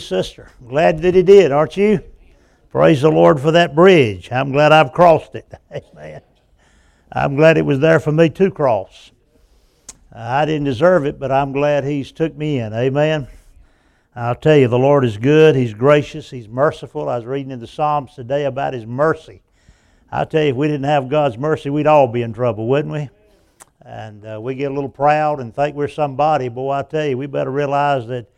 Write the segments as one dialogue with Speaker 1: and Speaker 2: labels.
Speaker 1: sister. Glad that he did, aren't you? Praise the Lord for that bridge. I'm glad I've crossed it. Amen. I'm glad it was there for me to cross. I didn't deserve it, but I'm glad He's took me in. Amen. I'll tell you, the Lord is good. He's gracious. He's merciful. I was reading in the Psalms today about His mercy. I tell you, if we didn't have God's mercy, we'd all be in trouble, wouldn't we? And uh, we get a little proud and think we're somebody. Boy, I tell you, we better realize that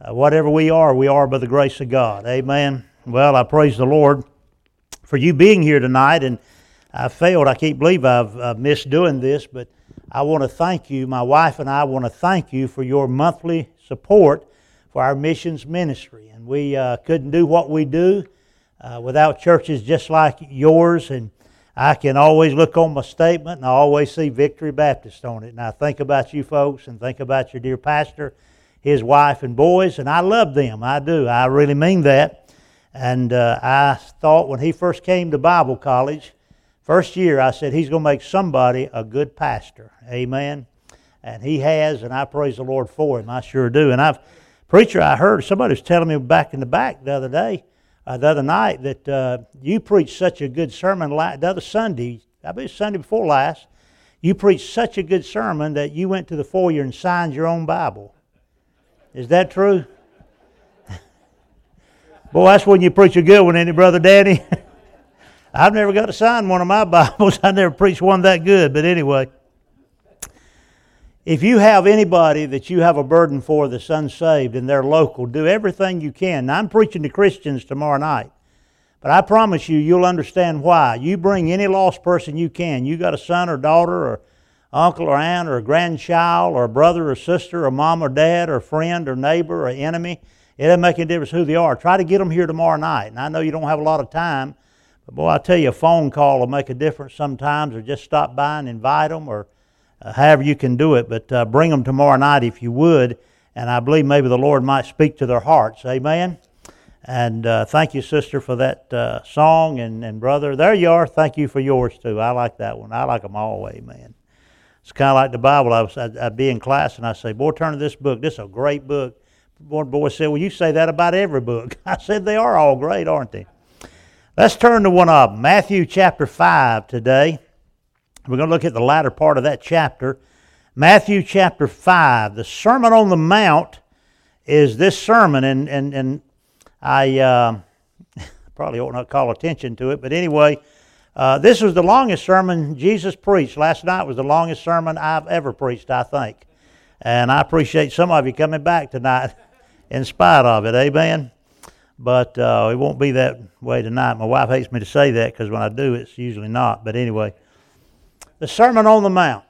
Speaker 1: uh, whatever we are, we are by the grace of God. Amen. Well, I praise the Lord for you being here tonight. And I failed. I can't believe I've uh, missed doing this, but I want to thank you. My wife and I want to thank you for your monthly support for our missions ministry. And we uh, couldn't do what we do uh, without churches just like yours. And I can always look on my statement and I always see Victory Baptist on it. And I think about you folks and think about your dear pastor his wife and boys, and I love them. I do. I really mean that. And uh, I thought when he first came to Bible college, first year, I said, he's going to make somebody a good pastor. Amen. And he has, and I praise the Lord for him. I sure do. And I've, preacher, I heard somebody was telling me back in the back the other day, uh, the other night, that uh, you preached such a good sermon la- the other Sunday, I believe Sunday before last. You preached such a good sermon that you went to the foyer and signed your own Bible. Is that true? Boy, that's when you preach a good one, ain't it, Brother Danny? I've never got to sign one of my Bibles. I never preached one that good, but anyway. If you have anybody that you have a burden for that's unsaved and they're local, do everything you can. Now, I'm preaching to Christians tomorrow night, but I promise you, you'll understand why. You bring any lost person you can. You got a son or daughter or uncle or aunt or a grandchild or a brother or sister or mom or dad or friend or neighbor or enemy. It doesn't make any difference who they are. Try to get them here tomorrow night. And I know you don't have a lot of time, but boy, I tell you, a phone call will make a difference sometimes, or just stop by and invite them, or uh, however you can do it. But uh, bring them tomorrow night if you would, and I believe maybe the Lord might speak to their hearts. Amen. And uh, thank you, sister, for that uh, song, and, and brother, there you are. Thank you for yours too. I like that one. I like them all. Amen. It's kind of like the Bible. I was, I'd, I'd, be in class and I'd say, Boy, turn to this book. This is a great book. One boy said, Well, you say that about every book. I said, They are all great, aren't they? Let's turn to one of them Matthew chapter 5 today. We're going to look at the latter part of that chapter. Matthew chapter 5. The Sermon on the Mount is this sermon, and, and, and I uh, probably ought not call attention to it, but anyway, uh, this was the longest sermon Jesus preached. Last night was the longest sermon I've ever preached, I think. And I appreciate some of you coming back tonight in spite of it. Amen. But uh, it won't be that way tonight. My wife hates me to say that because when I do, it's usually not. But anyway, the Sermon on the Mount.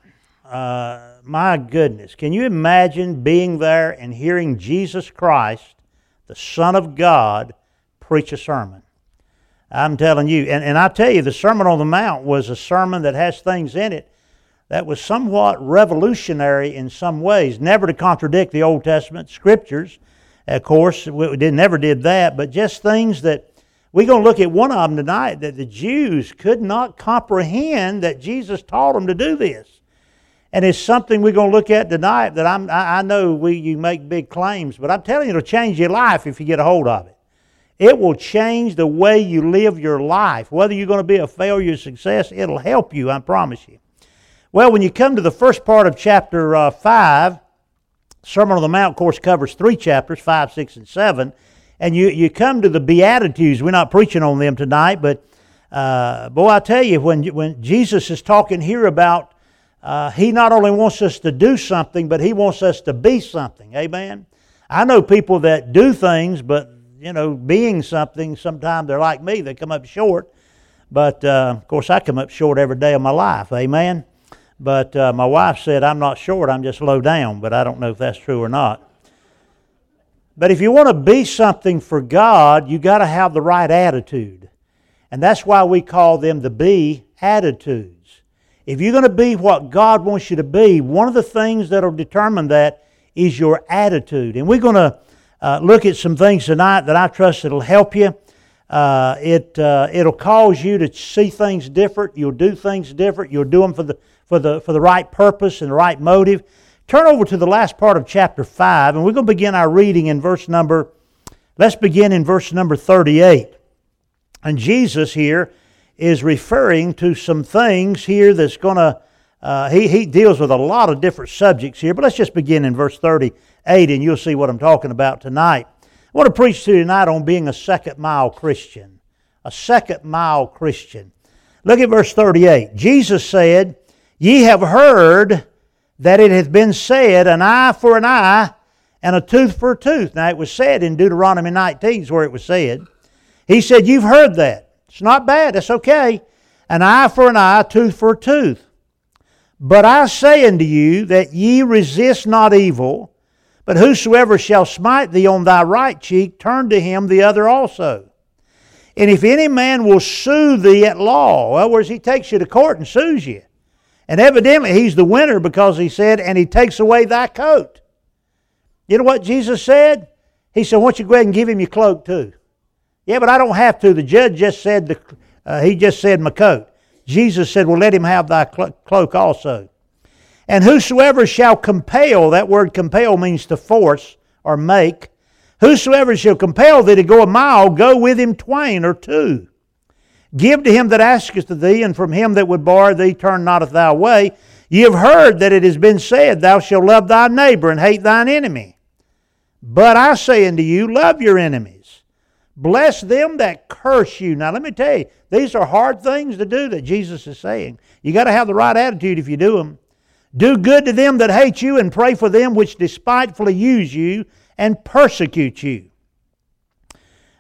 Speaker 1: Uh, my goodness, can you imagine being there and hearing Jesus Christ, the Son of God, preach a sermon? I'm telling you. And, and I tell you, the Sermon on the Mount was a sermon that has things in it that was somewhat revolutionary in some ways, never to contradict the Old Testament scriptures. Of course, we did, never did that, but just things that we're going to look at one of them tonight that the Jews could not comprehend that Jesus taught them to do this. And it's something we're going to look at tonight that I'm, I know we, you make big claims, but I'm telling you, it'll change your life if you get a hold of it. It will change the way you live your life. Whether you're going to be a failure or success, it'll help you, I promise you. Well, when you come to the first part of chapter uh, 5, Sermon on the Mount, of course, covers three chapters 5, 6, and 7. And you, you come to the Beatitudes. We're not preaching on them tonight, but uh, boy, I tell you, when, when Jesus is talking here about uh, He not only wants us to do something, but He wants us to be something. Amen? I know people that do things, but you know, being something, sometimes they're like me, they come up short. But uh, of course, I come up short every day of my life. Amen. But uh, my wife said, I'm not short, I'm just low down. But I don't know if that's true or not. But if you want to be something for God, you got to have the right attitude. And that's why we call them the be attitudes. If you're going to be what God wants you to be, one of the things that will determine that is your attitude. And we're going to uh, look at some things tonight that I trust it'll help you. Uh, it, uh, it'll cause you to see things different. You'll do things different. You'll do them for the, for, the, for the right purpose and the right motive. Turn over to the last part of chapter 5, and we're going to begin our reading in verse number Let's begin in verse number 38. And Jesus here is referring to some things here that's going to, uh, he, he deals with a lot of different subjects here, but let's just begin in verse 38 and you'll see what I'm talking about tonight. I want to preach to you tonight on being a second mile Christian. A second mile Christian. Look at verse 38. Jesus said, Ye have heard that it hath been said, An eye for an eye, and a tooth for a tooth. Now, it was said in Deuteronomy 19 is where it was said. He said, You've heard that. It's not bad. It's okay. An eye for an eye, tooth for a tooth. But I say unto you that ye resist not evil, but whosoever shall smite thee on thy right cheek, turn to him the other also. And if any man will sue thee at law, other words, he takes you to court and sues you. And evidently he's the winner because he said, and he takes away thy coat. You know what Jesus said? He said, Why don't you go ahead and give him your cloak too? Yeah, but I don't have to. The judge just said, the, uh, he just said my coat. Jesus said, Well, let him have thy cloak also. And whosoever shall compel, that word compel means to force or make, whosoever shall compel thee to go a mile, go with him twain or two. Give to him that asketh of thee, and from him that would borrow thee turn not thy way. Ye have heard that it has been said, Thou shalt love thy neighbor and hate thine enemy. But I say unto you, love your enemies. Bless them that curse you. Now, let me tell you, these are hard things to do that Jesus is saying. You got to have the right attitude if you do them. Do good to them that hate you, and pray for them which despitefully use you and persecute you.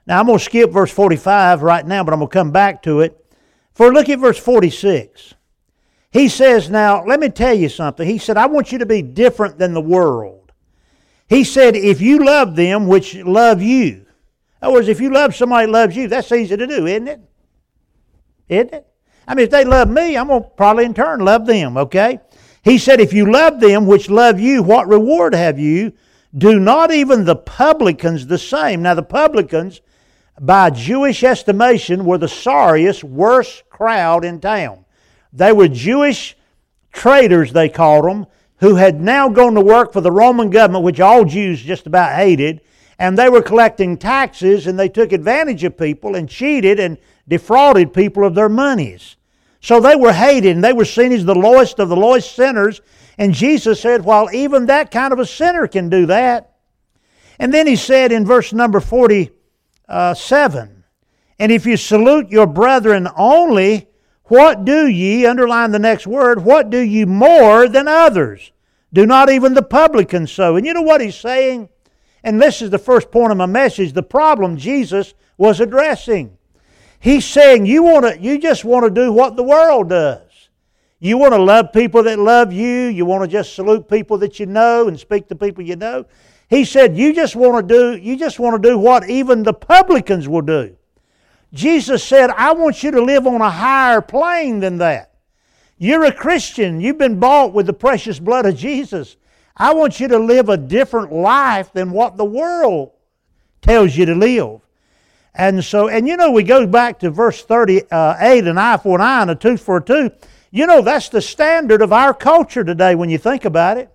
Speaker 1: Now, I'm going to skip verse 45 right now, but I'm going to come back to it. For look at verse 46. He says, Now, let me tell you something. He said, I want you to be different than the world. He said, if you love them which love you. Other words, if you love somebody loves you, that's easy to do, isn't it? Isn't it? I mean, if they love me, I'm going to probably in turn love them, okay? He said, if you love them which love you, what reward have you? Do not even the publicans the same. Now, the publicans, by Jewish estimation, were the sorriest, worst crowd in town. They were Jewish traitors, they called them who had now gone to work for the Roman government, which all Jews just about hated, and they were collecting taxes and they took advantage of people and cheated and defrauded people of their monies. So they were hated and they were seen as the lowest of the lowest sinners. And Jesus said, while even that kind of a sinner can do that. And then he said in verse number 47, And if you salute your brethren only, what do ye, underline the next word, what do ye more than others? Do not even the publicans so. And you know what he's saying? And this is the first point of my message the problem Jesus was addressing. He's saying you, want to, you just want to do what the world does. You want to love people that love you. You want to just salute people that you know and speak to people you know. He said you just want to do you just want to do what even the publicans will do. Jesus said, I want you to live on a higher plane than that. You're a Christian. You've been bought with the precious blood of Jesus. I want you to live a different life than what the world tells you to live. And so, and you know, we go back to verse 38 uh, an eye for an eye and a tooth for a tooth. You know, that's the standard of our culture today when you think about it.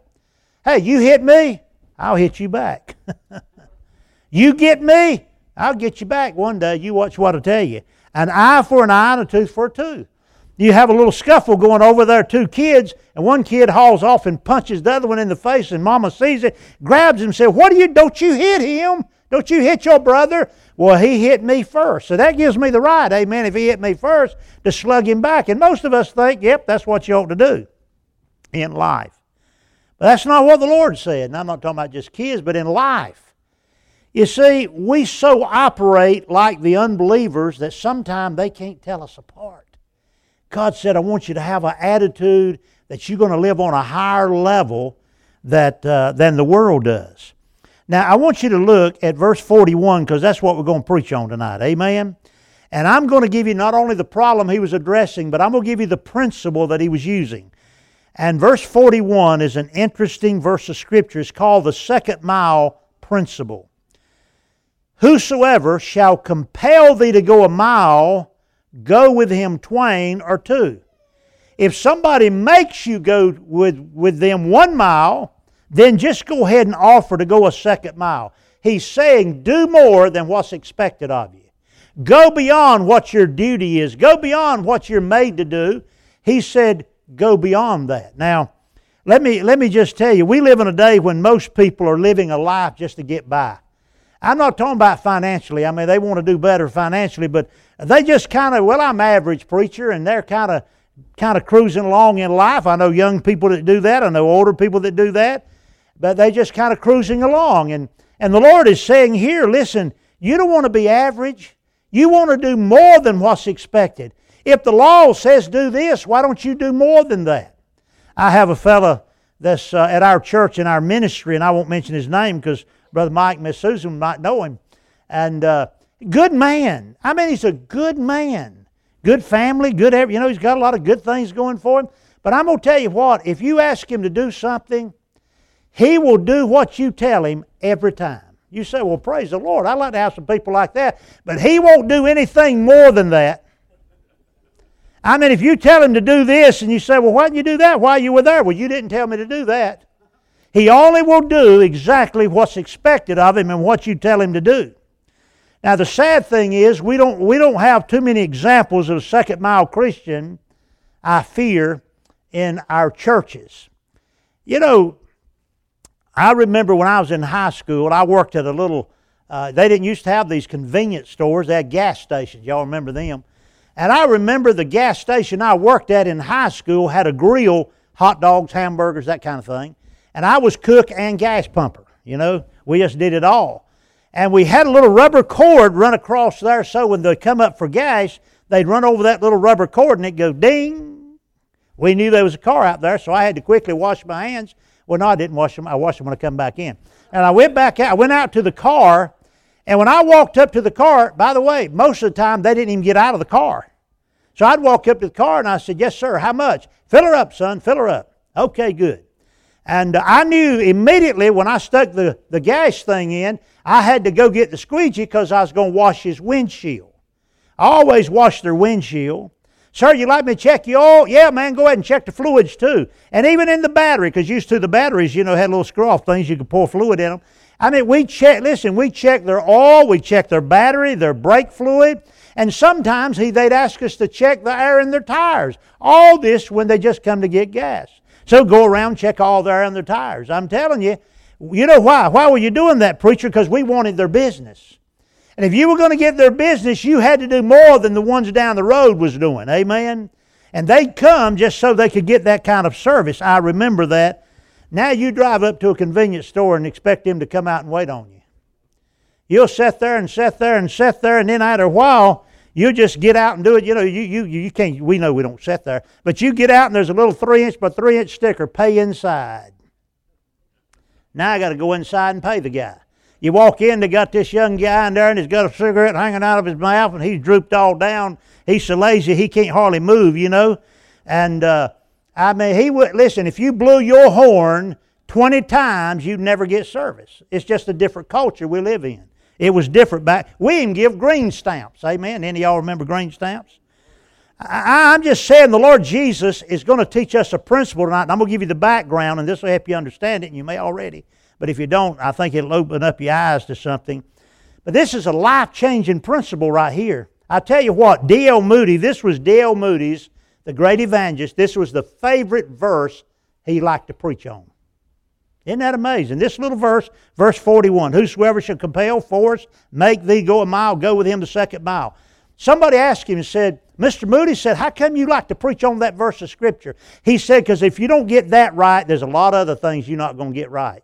Speaker 1: Hey, you hit me, I'll hit you back. you get me, I'll get you back one day. You watch what I tell you. An eye for an eye and a tooth for a tooth. You have a little scuffle going over there, two kids, and one kid hauls off and punches the other one in the face, and mama sees it, grabs him, says, What do you, don't you hit him? Don't you hit your brother? Well, he hit me first. So that gives me the right, amen, if he hit me first, to slug him back. And most of us think, yep, that's what you ought to do in life. But that's not what the Lord said. And I'm not talking about just kids, but in life. You see, we so operate like the unbelievers that sometimes they can't tell us apart. God said, I want you to have an attitude that you're going to live on a higher level that, uh, than the world does. Now, I want you to look at verse 41 because that's what we're going to preach on tonight. Amen? And I'm going to give you not only the problem he was addressing, but I'm going to give you the principle that he was using. And verse 41 is an interesting verse of Scripture. It's called the second mile principle. Whosoever shall compel thee to go a mile, go with him twain or two. If somebody makes you go with, with them one mile, then just go ahead and offer to go a second mile. He's saying, do more than what's expected of you. Go beyond what your duty is. Go beyond what you're made to do. He said, go beyond that. Now, let me, let me just tell you, we live in a day when most people are living a life just to get by. I'm not talking about financially. I mean, they want to do better financially, but they just kind of, well, I'm average preacher, and they're kind of kind of cruising along in life. I know young people that do that. I know older people that do that. But they just kind of cruising along. And, and the Lord is saying here, listen, you don't want to be average. You want to do more than what's expected. If the law says do this, why don't you do more than that? I have a fellow that's uh, at our church in our ministry, and I won't mention his name because Brother Mike Miss Susan might know him. And uh, good man. I mean, he's a good man good family, good, you know, he's got a lot of good things going for him. But I'm going to tell you what, if you ask him to do something, he will do what you tell him every time. You say, well, praise the Lord. I'd like to have some people like that. But he won't do anything more than that. I mean, if you tell him to do this and you say, well, why didn't you do that while you were there? Well, you didn't tell me to do that. He only will do exactly what's expected of him and what you tell him to do. Now the sad thing is we don't we don't have too many examples of second mile Christian, I fear, in our churches. You know, I remember when I was in high school, I worked at a little uh, they didn't used to have these convenience stores, they had gas stations. Y'all remember them? And I remember the gas station I worked at in high school had a grill, hot dogs, hamburgers, that kind of thing. And I was cook and gas pumper. You know, we just did it all. And we had a little rubber cord run across there so when they come up for gas, they'd run over that little rubber cord and it'd go ding. We knew there was a car out there, so I had to quickly wash my hands. Well, no, I didn't wash them. I washed them when I come back in. And I went back out. I went out to the car, and when I walked up to the car, by the way, most of the time they didn't even get out of the car. So I'd walk up to the car and I said, Yes, sir, how much? Fill her up, son, fill her up. Okay, good. And I knew immediately when I stuck the, the gas thing in, I had to go get the squeegee because I was going to wash his windshield. I always wash their windshield. Sir, you like me to check you all? Yeah, man, go ahead and check the fluids too. And even in the battery, because used to the batteries, you know, had little screw off things you could pour fluid in them. I mean, we check, listen, we check their oil, we check their battery, their brake fluid, and sometimes he, they'd ask us to check the air in their tires. All this when they just come to get gas. So go around, check all the air in their tires. I'm telling you, you know why? Why were you doing that, preacher? Because we wanted their business. And if you were going to get their business, you had to do more than the ones down the road was doing. Amen? And they'd come just so they could get that kind of service. I remember that. Now you drive up to a convenience store and expect them to come out and wait on you. You'll sit there and sit there and sit there, and then after a while, you just get out and do it. You know, you, you, you can't, we know we don't sit there, but you get out and there's a little three inch by three inch sticker, pay inside. Now I got to go inside and pay the guy. You walk in, they got this young guy in there and he's got a cigarette hanging out of his mouth and he's drooped all down. He's so lazy he can't hardly move, you know. And uh, I mean, he would, listen, if you blew your horn 20 times, you'd never get service. It's just a different culture we live in. It was different back. We even give green stamps. Amen. Any of y'all remember green stamps? I, am just saying the Lord Jesus is going to teach us a principle tonight, and I'm going to give you the background, and this will help you understand it, and you may already. But if you don't, I think it'll open up your eyes to something. But this is a life changing principle right here. I tell you what, D.L. Moody, this was D.L. Moody's, the great evangelist, this was the favorite verse he liked to preach on. Isn't that amazing? This little verse, verse 41 Whosoever shall compel, force, make thee go a mile, go with him the second mile. Somebody asked him and said, Mr. Moody said, How come you like to preach on that verse of Scripture? He said, Because if you don't get that right, there's a lot of other things you're not going to get right.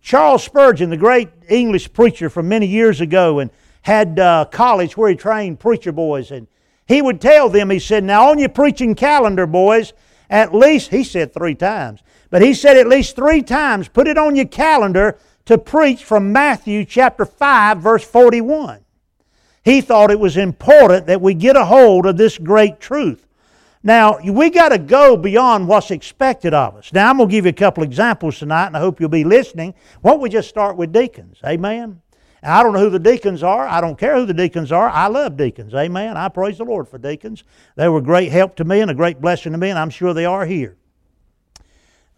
Speaker 1: Charles Spurgeon, the great English preacher from many years ago, and had uh, college where he trained preacher boys, and he would tell them, he said, Now on your preaching calendar, boys, at least, he said three times, but he said at least three times, put it on your calendar to preach from Matthew chapter 5, verse 41. He thought it was important that we get a hold of this great truth. Now, we got to go beyond what's expected of us. Now, I'm going to give you a couple examples tonight, and I hope you'll be listening. Why don't we just start with deacons? Amen. I don't know who the deacons are. I don't care who the deacons are. I love deacons. Amen. I praise the Lord for deacons. They were a great help to me and a great blessing to me, and I'm sure they are here.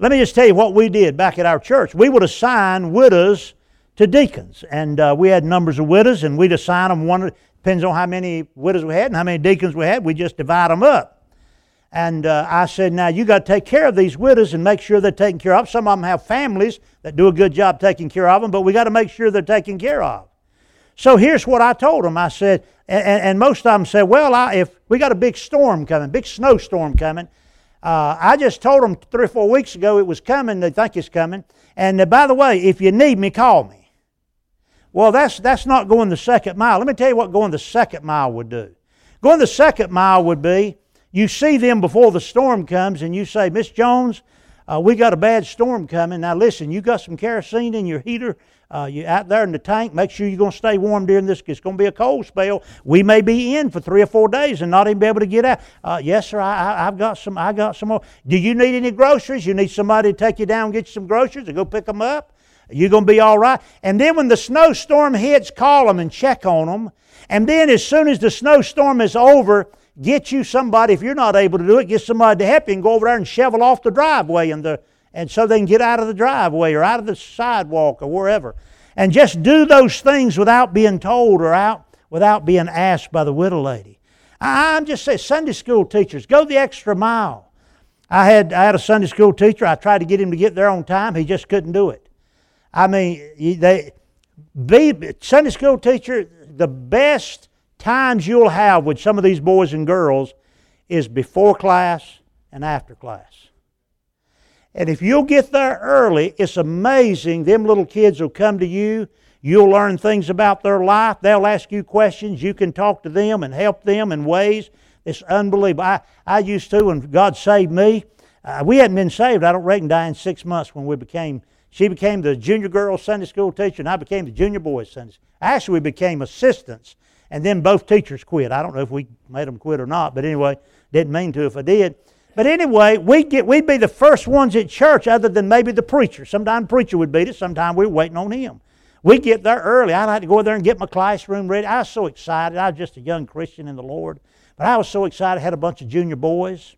Speaker 1: Let me just tell you what we did back at our church. We would assign widows to deacons. And uh, we had numbers of widows, and we'd assign them one, depends on how many widows we had and how many deacons we had, we just divide them up. And uh, I said, now you got to take care of these widows and make sure they're taken care of. Some of them have families that do a good job taking care of them, but we got to make sure they're taken care of. So here's what I told them. I said, and, and most of them said, well, I, if we got a big storm coming, big snowstorm coming, uh, I just told them three or four weeks ago it was coming. They think it's coming. And uh, by the way, if you need me, call me. Well, that's, that's not going the second mile. Let me tell you what going the second mile would do. Going the second mile would be you see them before the storm comes and you say, Miss Jones, uh, we got a bad storm coming. Now listen, you got some kerosene in your heater. Uh, you out there in the tank. Make sure you're going to stay warm during this. It's going to be a cold spell. We may be in for three or four days and not even be able to get out. Uh, yes, sir. I, have got some. I got some more. Do you need any groceries? You need somebody to take you down get you some groceries and go pick them up. You're going to be all right. And then when the snowstorm hits, call them and check on them. And then as soon as the snowstorm is over, Get you somebody, if you're not able to do it, get somebody to help you and go over there and shovel off the driveway and, the, and so they can get out of the driveway or out of the sidewalk or wherever. And just do those things without being told or out without being asked by the widow lady. I'm just saying, Sunday school teachers, go the extra mile. I had, I had a Sunday school teacher. I tried to get him to get there on time. He just couldn't do it. I mean, they, be, Sunday school teacher, the best times you'll have with some of these boys and girls is before class and after class. And if you'll get there early, it's amazing. Them little kids will come to you. You'll learn things about their life. They'll ask you questions. You can talk to them and help them in ways. It's unbelievable. I, I used to, when God saved me, uh, we hadn't been saved, I don't reckon, dying six months when we became, she became the junior girl Sunday school teacher, and I became the junior boys Sunday. school. Actually, we became assistants and then both teachers quit. I don't know if we made them quit or not, but anyway, didn't mean to if I did. But anyway, we'd, get, we'd be the first ones at church other than maybe the preacher. Sometimes preacher would beat us, sometimes we were waiting on him. We'd get there early. I'd have to go there and get my classroom ready. I was so excited. I was just a young Christian in the Lord. But I was so excited. I had a bunch of junior boys.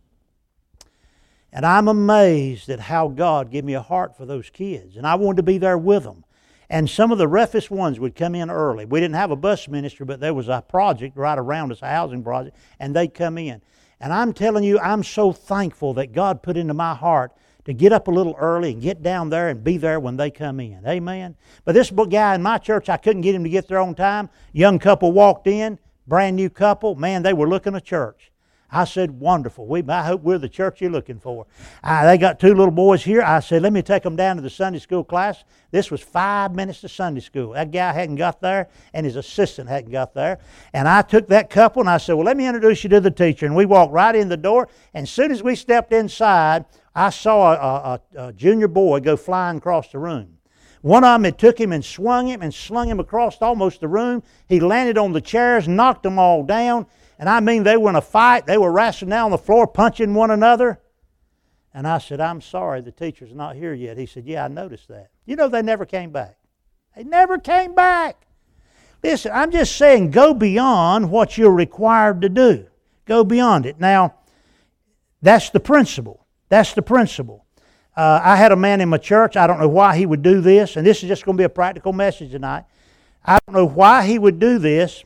Speaker 1: And I'm amazed at how God gave me a heart for those kids. And I wanted to be there with them. And some of the roughest ones would come in early. We didn't have a bus ministry, but there was a project right around us, a housing project, and they'd come in. And I'm telling you, I'm so thankful that God put into my heart to get up a little early and get down there and be there when they come in. Amen. But this guy in my church, I couldn't get him to get there on time. Young couple walked in, brand new couple. Man, they were looking at church. I said, wonderful. We, I hope we're the church you're looking for. Uh, they got two little boys here. I said, let me take them down to the Sunday school class. This was five minutes to Sunday school. That guy hadn't got there, and his assistant hadn't got there. And I took that couple and I said, well, let me introduce you to the teacher. And we walked right in the door. And as soon as we stepped inside, I saw a, a, a junior boy go flying across the room. One of them had took him and swung him and slung him across almost the room. He landed on the chairs, knocked them all down. And I mean, they were in a fight. They were wrestling down on the floor, punching one another. And I said, I'm sorry, the teacher's not here yet. He said, Yeah, I noticed that. You know, they never came back. They never came back. Listen, I'm just saying, go beyond what you're required to do. Go beyond it. Now, that's the principle. That's the principle. Uh, I had a man in my church. I don't know why he would do this, and this is just going to be a practical message tonight. I don't know why he would do this,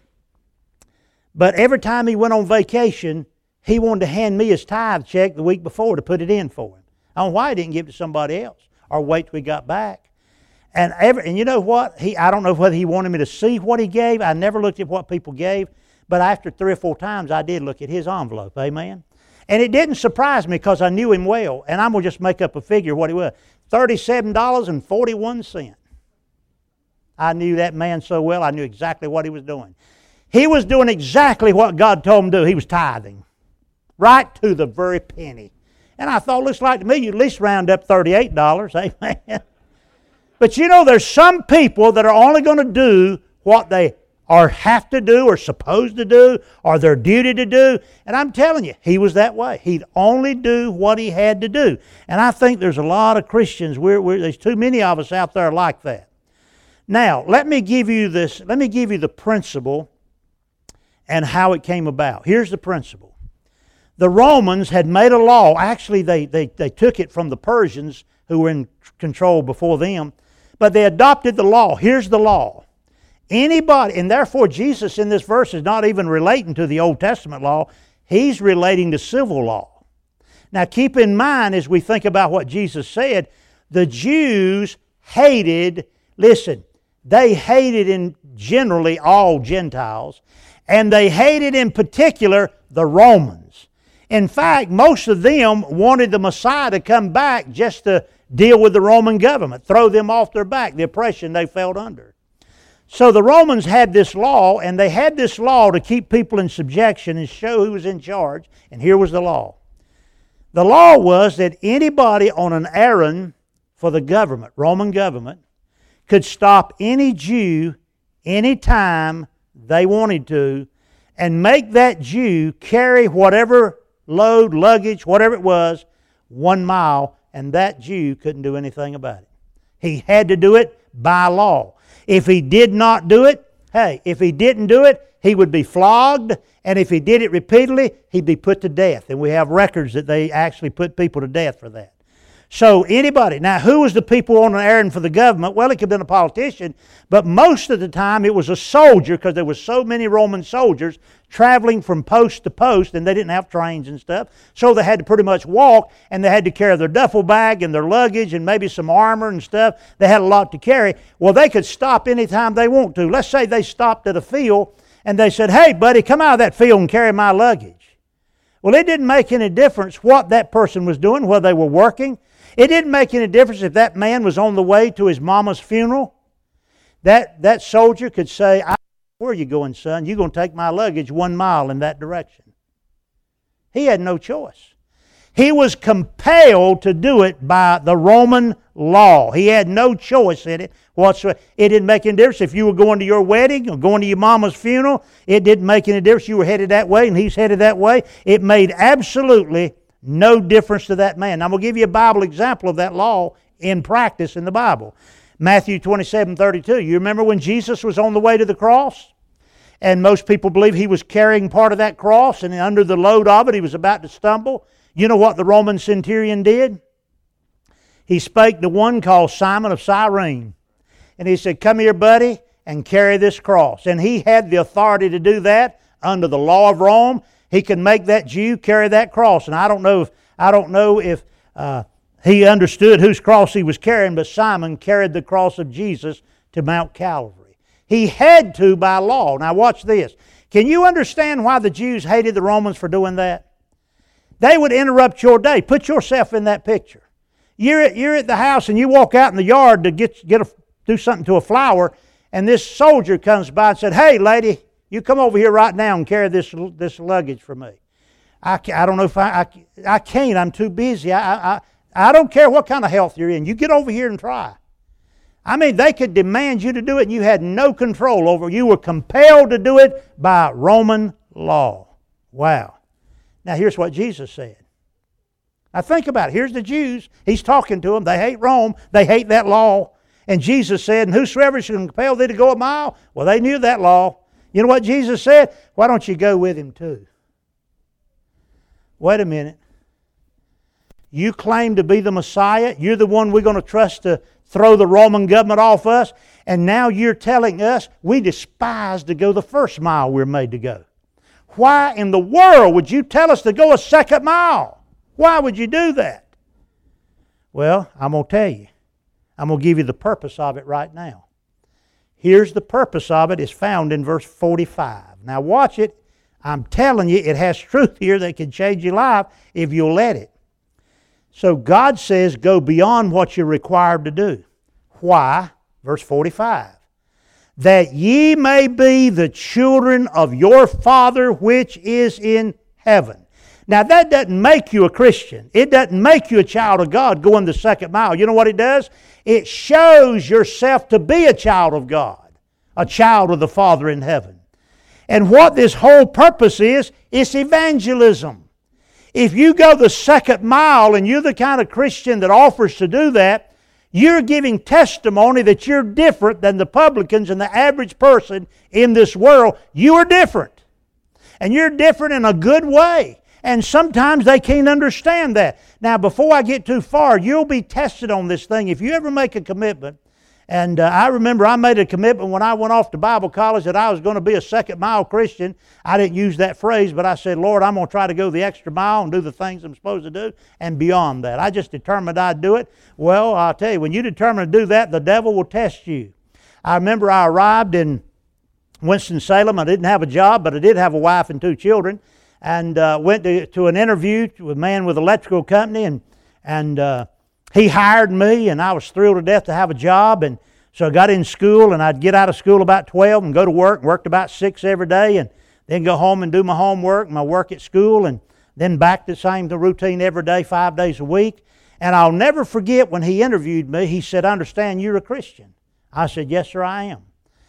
Speaker 1: but every time he went on vacation, he wanted to hand me his tithe check the week before to put it in for him. I don't know why he didn't give it to somebody else or wait till we got back. And every, and you know what? He I don't know whether he wanted me to see what he gave. I never looked at what people gave, but after three or four times I did look at his envelope. Amen. And it didn't surprise me because I knew him well. And I'm gonna just make up a figure what he was. Thirty-seven dollars and forty-one cent. I knew that man so well. I knew exactly what he was doing. He was doing exactly what God told him to do. He was tithing. Right to the very penny. And I thought, looks like to me, you at least round up $38. Amen. But you know, there's some people that are only going to do what they or have to do or supposed to do or their duty to do. And I'm telling you, he was that way. He'd only do what he had to do. And I think there's a lot of Christians, we're, we're, there's too many of us out there like that. Now, let me give you this, let me give you the principle and how it came about. Here's the principle. The Romans had made a law, actually, they, they, they took it from the Persians who were in control before them, but they adopted the law. Here's the law. Anybody, and therefore Jesus in this verse is not even relating to the Old Testament law, he's relating to civil law. Now keep in mind as we think about what Jesus said, the Jews hated, listen, they hated in generally all Gentiles, and they hated in particular the Romans. In fact, most of them wanted the Messiah to come back just to deal with the Roman government, throw them off their back, the oppression they felt under. So the Romans had this law, and they had this law to keep people in subjection and show who was in charge. And here was the law the law was that anybody on an errand for the government, Roman government, could stop any Jew anytime they wanted to and make that Jew carry whatever load, luggage, whatever it was, one mile, and that Jew couldn't do anything about it. He had to do it by law. If he did not do it, hey, if he didn't do it, he would be flogged, and if he did it repeatedly, he'd be put to death. And we have records that they actually put people to death for that. So anybody, now who was the people on an errand for the government? Well, it could have been a politician, but most of the time it was a soldier because there were so many Roman soldiers traveling from post to post and they didn't have trains and stuff. So they had to pretty much walk and they had to carry their duffel bag and their luggage and maybe some armor and stuff. They had a lot to carry. Well, they could stop anytime they want to. Let's say they stopped at a field and they said, Hey, buddy, come out of that field and carry my luggage. Well, it didn't make any difference what that person was doing, whether they were working it didn't make any difference if that man was on the way to his mama's funeral. That, that soldier could say, Where are you going, son? You're going to take my luggage one mile in that direction. He had no choice. He was compelled to do it by the Roman law. He had no choice in it whatsoever. It didn't make any difference if you were going to your wedding or going to your mama's funeral. It didn't make any difference. You were headed that way and he's headed that way. It made absolutely no difference to that man. Now, I'm going to give you a Bible example of that law in practice in the Bible. Matthew 27 32. You remember when Jesus was on the way to the cross? And most people believe he was carrying part of that cross, and under the load of it, he was about to stumble. You know what the Roman centurion did? He spake to one called Simon of Cyrene. And he said, Come here, buddy, and carry this cross. And he had the authority to do that under the law of Rome. He can make that Jew carry that cross. And I don't know if, I don't know if uh, he understood whose cross he was carrying, but Simon carried the cross of Jesus to Mount Calvary. He had to by law. Now, watch this. Can you understand why the Jews hated the Romans for doing that? They would interrupt your day. Put yourself in that picture. You're at, you're at the house and you walk out in the yard to get, get a, do something to a flower, and this soldier comes by and said, Hey, lady, you come over here right now and carry this, this luggage for me. I, I don't know if I, I, I can't. I'm too busy. I, I, I don't care what kind of health you're in. You get over here and try. I mean, they could demand you to do it and you had no control over it. You were compelled to do it by Roman law. Wow. Now, here's what Jesus said. Now, think about it. Here's the Jews. He's talking to them. They hate Rome, they hate that law. And Jesus said, And whosoever shall compel thee to go a mile, well, they knew that law. You know what Jesus said? Why don't you go with him too? Wait a minute. You claim to be the Messiah. You're the one we're going to trust to throw the Roman government off us. And now you're telling us we despise to go the first mile we're made to go. Why in the world would you tell us to go a second mile? Why would you do that? Well, I'm going to tell you. I'm going to give you the purpose of it right now. Here's the purpose of it is found in verse 45. Now watch it. I'm telling you, it has truth here that can change your life if you'll let it. So God says, go beyond what you're required to do. Why? Verse 45. That ye may be the children of your Father which is in heaven. Now, that doesn't make you a Christian. It doesn't make you a child of God going the second mile. You know what it does? It shows yourself to be a child of God, a child of the Father in heaven. And what this whole purpose is, it's evangelism. If you go the second mile and you're the kind of Christian that offers to do that, you're giving testimony that you're different than the publicans and the average person in this world. You are different. And you're different in a good way. And sometimes they can't understand that. Now, before I get too far, you'll be tested on this thing. If you ever make a commitment And uh, I remember I made a commitment when I went off to Bible college that I was going to be a second mile Christian. I didn't use that phrase, but I said, Lord, I'm going to try to go the extra mile and do the things I'm supposed to do and beyond that. I just determined I'd do it. Well, I'll tell you, when you determine to do that, the devil will test you. I remember I arrived in Winston-Salem. I didn't have a job, but I did have a wife and two children. And uh, went to, to an interview with a man with electrical company, and, and uh, he hired me, and I was thrilled to death to have a job. And so I got in school, and I'd get out of school about 12 and go to work, and worked about 6 every day, and then go home and do my homework, my work at school, and then back the same the routine every day, five days a week. And I'll never forget when he interviewed me, he said, I understand you're a Christian. I said, Yes, sir, I am.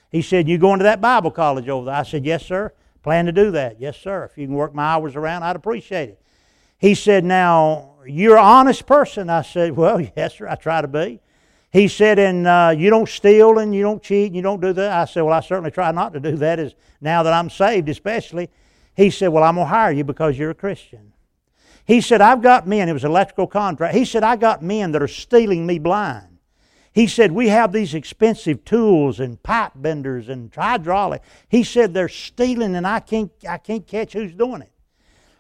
Speaker 1: He said, You going to that Bible college over there? I said, Yes, sir. Plan to do that. Yes, sir. If you can work my hours around, I'd appreciate it. He said, Now, you're an honest person. I said, Well, yes, sir, I try to be. He said, And uh, you don't steal and you don't cheat and you don't do that. I said, Well, I certainly try not to do that, as now that I'm saved, especially. He said, Well, I'm going to hire you because you're a Christian. He said, I've got men, it was electrical contract. He said, I got men that are stealing me blind. He said, We have these expensive tools and pipe benders and hydraulic. He said, They're stealing and I can't, I can't catch who's doing it.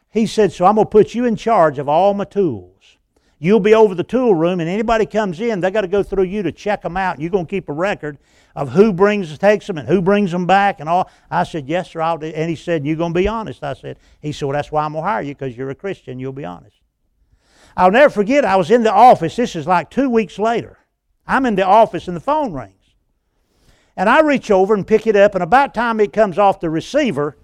Speaker 1: He said, So I'm going to put you in charge of all my tools. You'll be over the tool room, and anybody comes in, they got to go through you to check them out. You're going to keep a record of who brings takes them and who brings them back and all. I said, Yes, sir. I'll do. And he said, You're going to be honest. I said, He said, Well, that's why I'm going to hire you because you're a Christian. You'll be honest. I'll never forget, I was in the office. This is like two weeks later. I'm in the office and the phone rings. And I reach over and pick it up, and about time it comes off the receiver,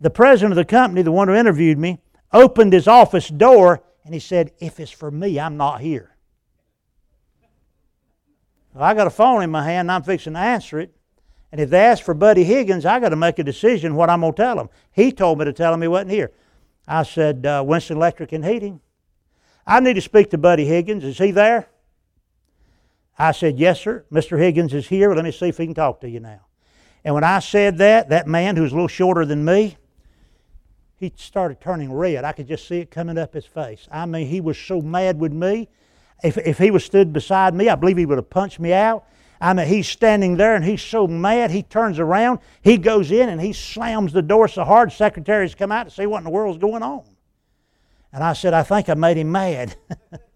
Speaker 1: the president of the company, the one who interviewed me, opened his office door and he said, If it's for me, I'm not here. Well, I got a phone in my hand and I'm fixing to answer it. And if they ask for Buddy Higgins, I got to make a decision what I'm going to tell them. He told me to tell him he wasn't here. I said, uh, Winston Electric and Heating. I need to speak to Buddy Higgins. Is he there? I said, Yes, sir. Mr. Higgins is here. Let me see if he can talk to you now. And when I said that, that man who was a little shorter than me, he started turning red. I could just see it coming up his face. I mean, he was so mad with me. If, if he was stood beside me, I believe he would have punched me out. I mean, he's standing there and he's so mad, he turns around, he goes in and he slams the door so hard, secretaries come out to see what in the world's going on. And I said, I think I made him mad.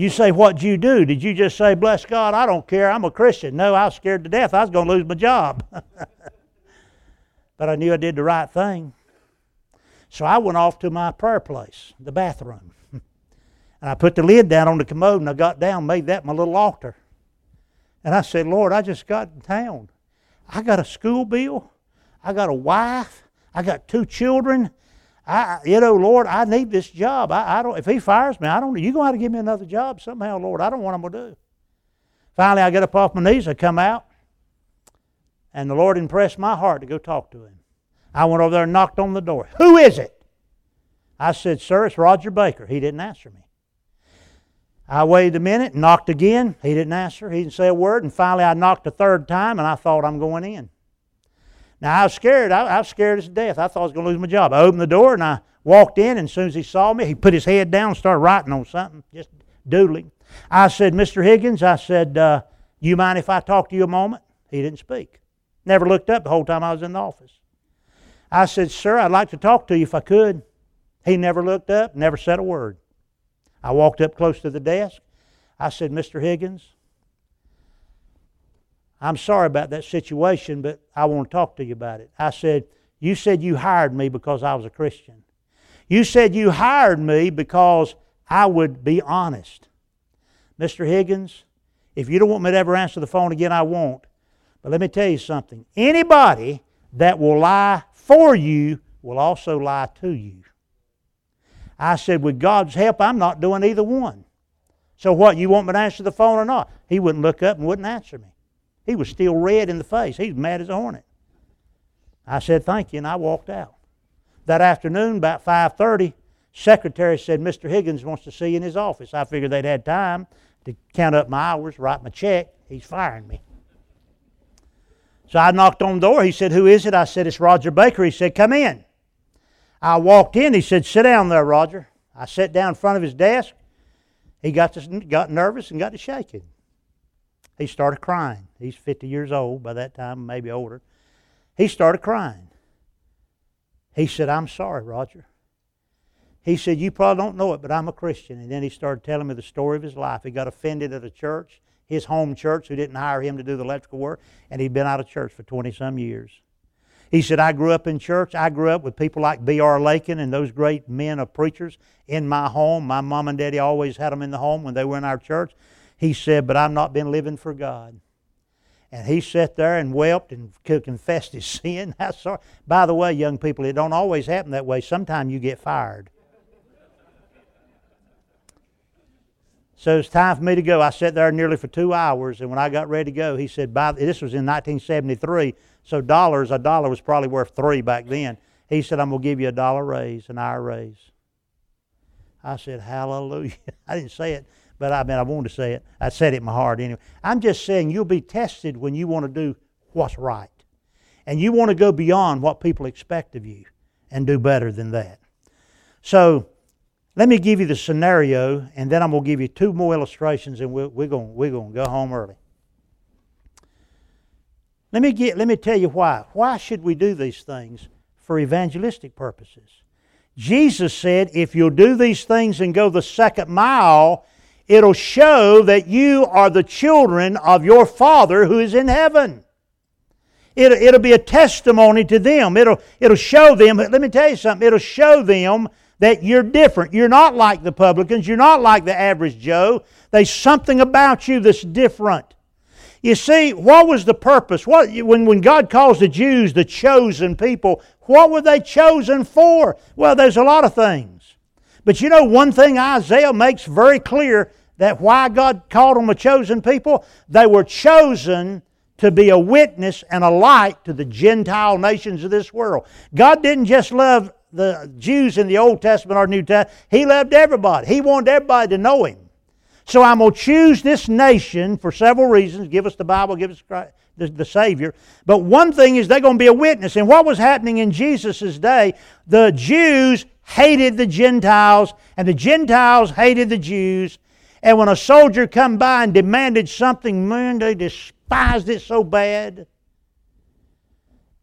Speaker 1: You say, What'd you do? Did you just say, Bless God, I don't care, I'm a Christian? No, I was scared to death. I was going to lose my job. but I knew I did the right thing. So I went off to my prayer place, the bathroom. and I put the lid down on the commode and I got down, made that my little altar. And I said, Lord, I just got in town. I got a school bill. I got a wife. I got two children. I, you know, Lord, I need this job. I, I don't. If He fires me, I don't. You're gonna have to give me another job somehow, Lord. I don't want him to do. Finally, I get up off my knees. I come out, and the Lord impressed my heart to go talk to him. I went over there and knocked on the door. Who is it? I said, Sir, it's Roger Baker. He didn't answer me. I waited a minute, knocked again. He didn't answer. He didn't say a word. And finally, I knocked a third time, and I thought I'm going in. Now I was scared. I, I was scared as death. I thought I was going to lose my job. I opened the door and I walked in, and as soon as he saw me, he put his head down and started writing on something, just doodling. I said, Mr. Higgins, I said, uh, you mind if I talk to you a moment? He didn't speak. Never looked up the whole time I was in the office. I said, Sir, I'd like to talk to you if I could. He never looked up, never said a word. I walked up close to the desk. I said, Mr. Higgins, I'm sorry about that situation, but I want to talk to you about it. I said, You said you hired me because I was a Christian. You said you hired me because I would be honest. Mr. Higgins, if you don't want me to ever answer the phone again, I won't. But let me tell you something. Anybody that will lie for you will also lie to you. I said, with God's help, I'm not doing either one. So what, you want me to answer the phone or not? He wouldn't look up and wouldn't answer me. He was still red in the face. He was mad as a hornet. I said, thank you, and I walked out. That afternoon, about 5.30, secretary said, Mr. Higgins wants to see you in his office. I figured they'd had time to count up my hours, write my check. He's firing me. So I knocked on the door. He said, Who is it? I said, It's Roger Baker. He said, Come in. I walked in. He said, Sit down there, Roger. I sat down in front of his desk. He got, to, got nervous and got to shaking. He started crying. He's 50 years old by that time, maybe older. He started crying. He said, I'm sorry, Roger. He said, You probably don't know it, but I'm a Christian. And then he started telling me the story of his life. He got offended at a church, his home church, who didn't hire him to do the electrical work, and he'd been out of church for 20 some years. He said, I grew up in church. I grew up with people like B.R. Lakin and those great men of preachers in my home. My mom and daddy always had them in the home when they were in our church. He said, But I've not been living for God. And he sat there and wept and confessed his sin. sorry. By the way, young people, it don't always happen that way. Sometimes you get fired. So it's time for me to go. I sat there nearly for two hours, and when I got ready to go, he said, by, this was in 1973, so dollars, a dollar was probably worth three back then. He said, I'm going to give you a dollar raise, an hour raise. I said, hallelujah. I didn't say it, but I mean, I wanted to say it. I said it in my heart anyway. I'm just saying you'll be tested when you want to do what's right. And you want to go beyond what people expect of you and do better than that. So, let me give you the scenario, and then I'm going to give you two more illustrations, and we're, we're going we're going to go home early. Let me, get, let me tell you why. Why should we do these things? For evangelistic purposes. Jesus said, if you'll do these things and go the second mile, it'll show that you are the children of your Father who is in heaven. It'll, it'll be a testimony to them. It'll, it'll show them, let me tell you something, it'll show them that you're different. You're not like the publicans. You're not like the average Joe. There's something about you that's different. You see, what was the purpose? What, when, when God calls the Jews the chosen people, what were they chosen for? Well, there's a lot of things. But you know, one thing Isaiah makes very clear that why God called them a chosen people? They were chosen to be a witness and a light to the Gentile nations of this world. God didn't just love the Jews in the Old Testament or New Testament. He loved everybody. He wanted everybody to know Him. So I'm going to choose this nation for several reasons. Give us the Bible, give us Christ, the, the Savior. But one thing is they're going to be a witness. And what was happening in Jesus' day, the Jews hated the Gentiles, and the Gentiles hated the Jews. And when a soldier come by and demanded something, man, they despised it so bad.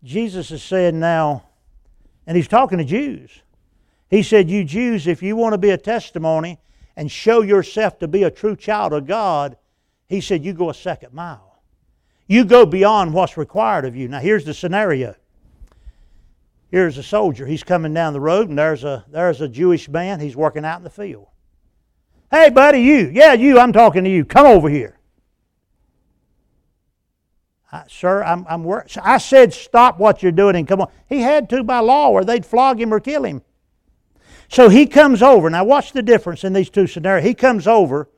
Speaker 1: Jesus is saying now, and he's talking to Jews. He said, You Jews, if you want to be a testimony and show yourself to be a true child of God, he said, You go a second mile. You go beyond what's required of you. Now, here's the scenario. Here's a soldier. He's coming down the road, and there's a, there's a Jewish man. He's working out in the field. Hey, buddy, you. Yeah, you. I'm talking to you. Come over here. I, sir, I'm, I'm work. I said, stop what you're doing and come on. He had to by law, or they'd flog him or kill him. So he comes over. Now, watch the difference in these two scenarios. He comes over.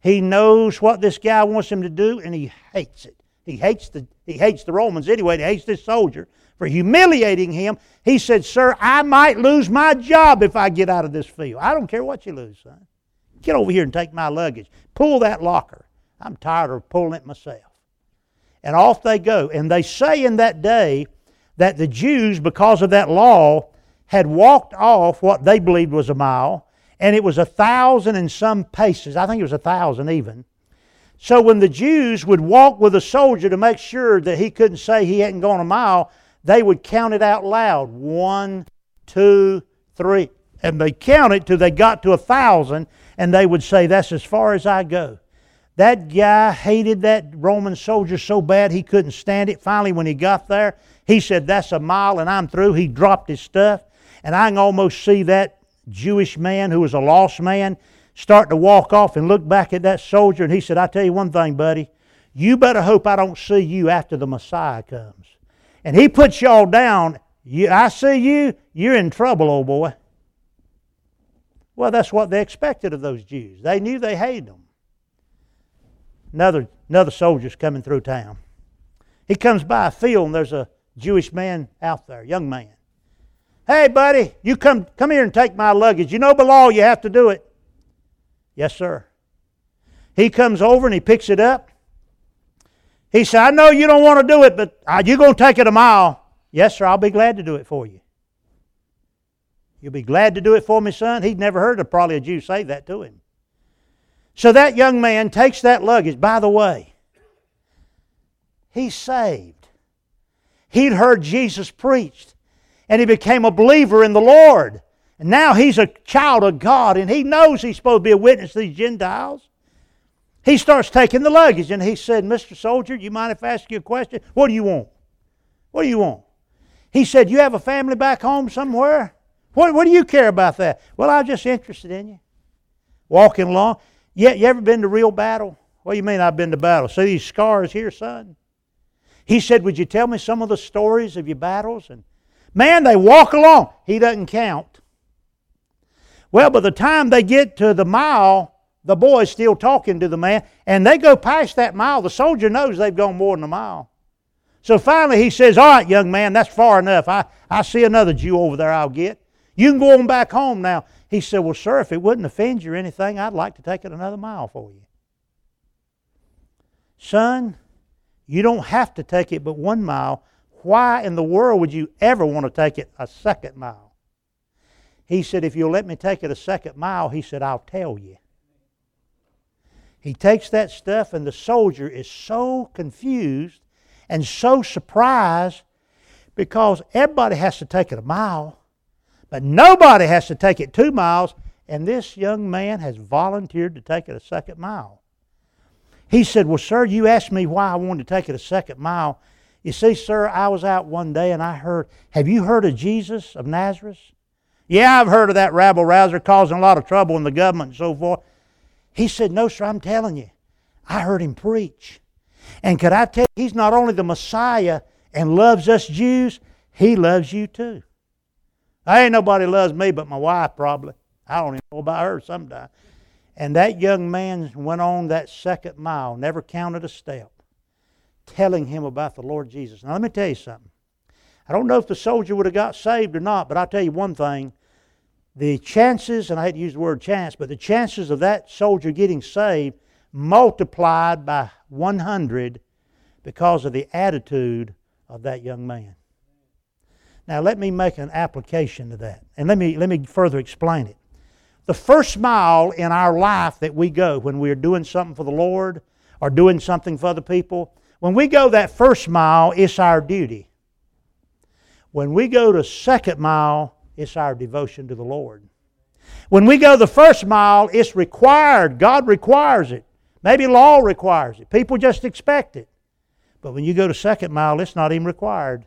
Speaker 1: He knows what this guy wants him to do, and he hates it. He hates the, he hates the Romans anyway. He hates this soldier for humiliating him. He said, Sir, I might lose my job if I get out of this field. I don't care what you lose, son. Get over here and take my luggage. Pull that locker. I'm tired of pulling it myself and off they go. And they say in that day that the Jews, because of that law, had walked off what they believed was a mile, and it was a thousand and some paces. I think it was a thousand even. So when the Jews would walk with a soldier to make sure that he couldn't say he hadn't gone a mile, they would count it out loud one, two, three. And they count it till they got to a thousand, and they would say, That's as far as I go. That guy hated that Roman soldier so bad he couldn't stand it. Finally, when he got there, he said, That's a mile and I'm through. He dropped his stuff. And I can almost see that Jewish man who was a lost man start to walk off and look back at that soldier. And he said, I tell you one thing, buddy. You better hope I don't see you after the Messiah comes. And he puts y'all down. You, I see you, you're in trouble, old boy. Well, that's what they expected of those Jews. They knew they hated them another, another soldier's coming through town. He comes by a field and there's a Jewish man out there, young man. Hey, buddy, you come, come here and take my luggage. You know by law you have to do it. Yes, sir. He comes over and he picks it up. He said, I know you don't want to do it, but are you going to take it a mile? Yes, sir, I'll be glad to do it for you. You'll be glad to do it for me, son? He'd never heard of probably a Jew say that to him. So that young man takes that luggage. By the way, he's saved. He'd heard Jesus preached, and he became a believer in the Lord. And now he's a child of God, and he knows he's supposed to be a witness to these Gentiles. He starts taking the luggage, and he said, Mr. Soldier, you mind if I ask you a question? What do you want? What do you want? He said, You have a family back home somewhere? What, what do you care about that? Well, I'm just interested in you. Walking along. You, you ever been to real battle? Do you mean I've been to battle? See these scars here, son? He said, Would you tell me some of the stories of your battles? And man, they walk along. He doesn't count. Well, by the time they get to the mile, the boy's still talking to the man, and they go past that mile. The soldier knows they've gone more than a mile. So finally he says, All right, young man, that's far enough. I, I see another Jew over there I'll get. You can go on back home now. He said, Well, sir, if it wouldn't offend you or anything, I'd like to take it another mile for you. Son, you don't have to take it but one mile. Why in the world would you ever want to take it a second mile? He said, If you'll let me take it a second mile, he said, I'll tell you. He takes that stuff, and the soldier is so confused and so surprised because everybody has to take it a mile, but nobody has to take it two miles, and this young man has volunteered to take it a second mile. He said, Well, sir, you asked me why I wanted to take it a second mile. You see, sir, I was out one day and I heard, Have you heard of Jesus of Nazareth? Yeah, I've heard of that rabble rouser causing a lot of trouble in the government and so forth. He said, No, sir, I'm telling you. I heard him preach. And could I tell you, he's not only the Messiah and loves us Jews, he loves you too. I ain't nobody loves me but my wife, probably. I don't even know about her sometimes. And that young man went on that second mile, never counted a step, telling him about the Lord Jesus. Now, let me tell you something. I don't know if the soldier would have got saved or not, but I'll tell you one thing. The chances, and I hate to use the word chance, but the chances of that soldier getting saved multiplied by 100 because of the attitude of that young man. Now, let me make an application to that, and let me, let me further explain it. The first mile in our life that we go when we are doing something for the Lord or doing something for other people, when we go that first mile, it's our duty. When we go to second mile, it's our devotion to the Lord. When we go the first mile, it's required. God requires it. Maybe law requires it. People just expect it. But when you go to second mile, it's not even required.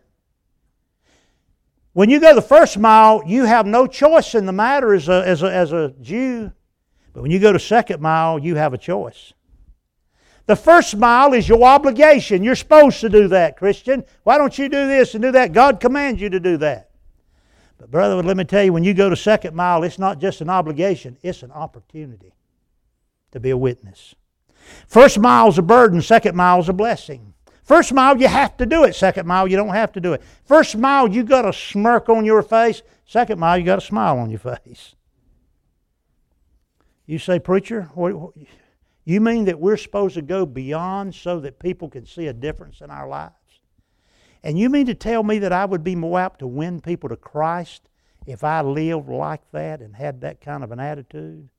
Speaker 1: When you go the first mile, you have no choice in the matter as a, as a, as a Jew. But when you go to second mile, you have a choice. The first mile is your obligation. You're supposed to do that, Christian. Why don't you do this and do that? God commands you to do that. But, brother, let me tell you, when you go to second mile, it's not just an obligation, it's an opportunity to be a witness. First mile is a burden, second mile is a blessing. First mile, you have to do it. Second mile, you don't have to do it. First mile, you got a smirk on your face. Second mile, you got a smile on your face. You say, Preacher, what, you mean that we're supposed to go beyond so that people can see a difference in our lives? And you mean to tell me that I would be more apt to win people to Christ if I lived like that and had that kind of an attitude?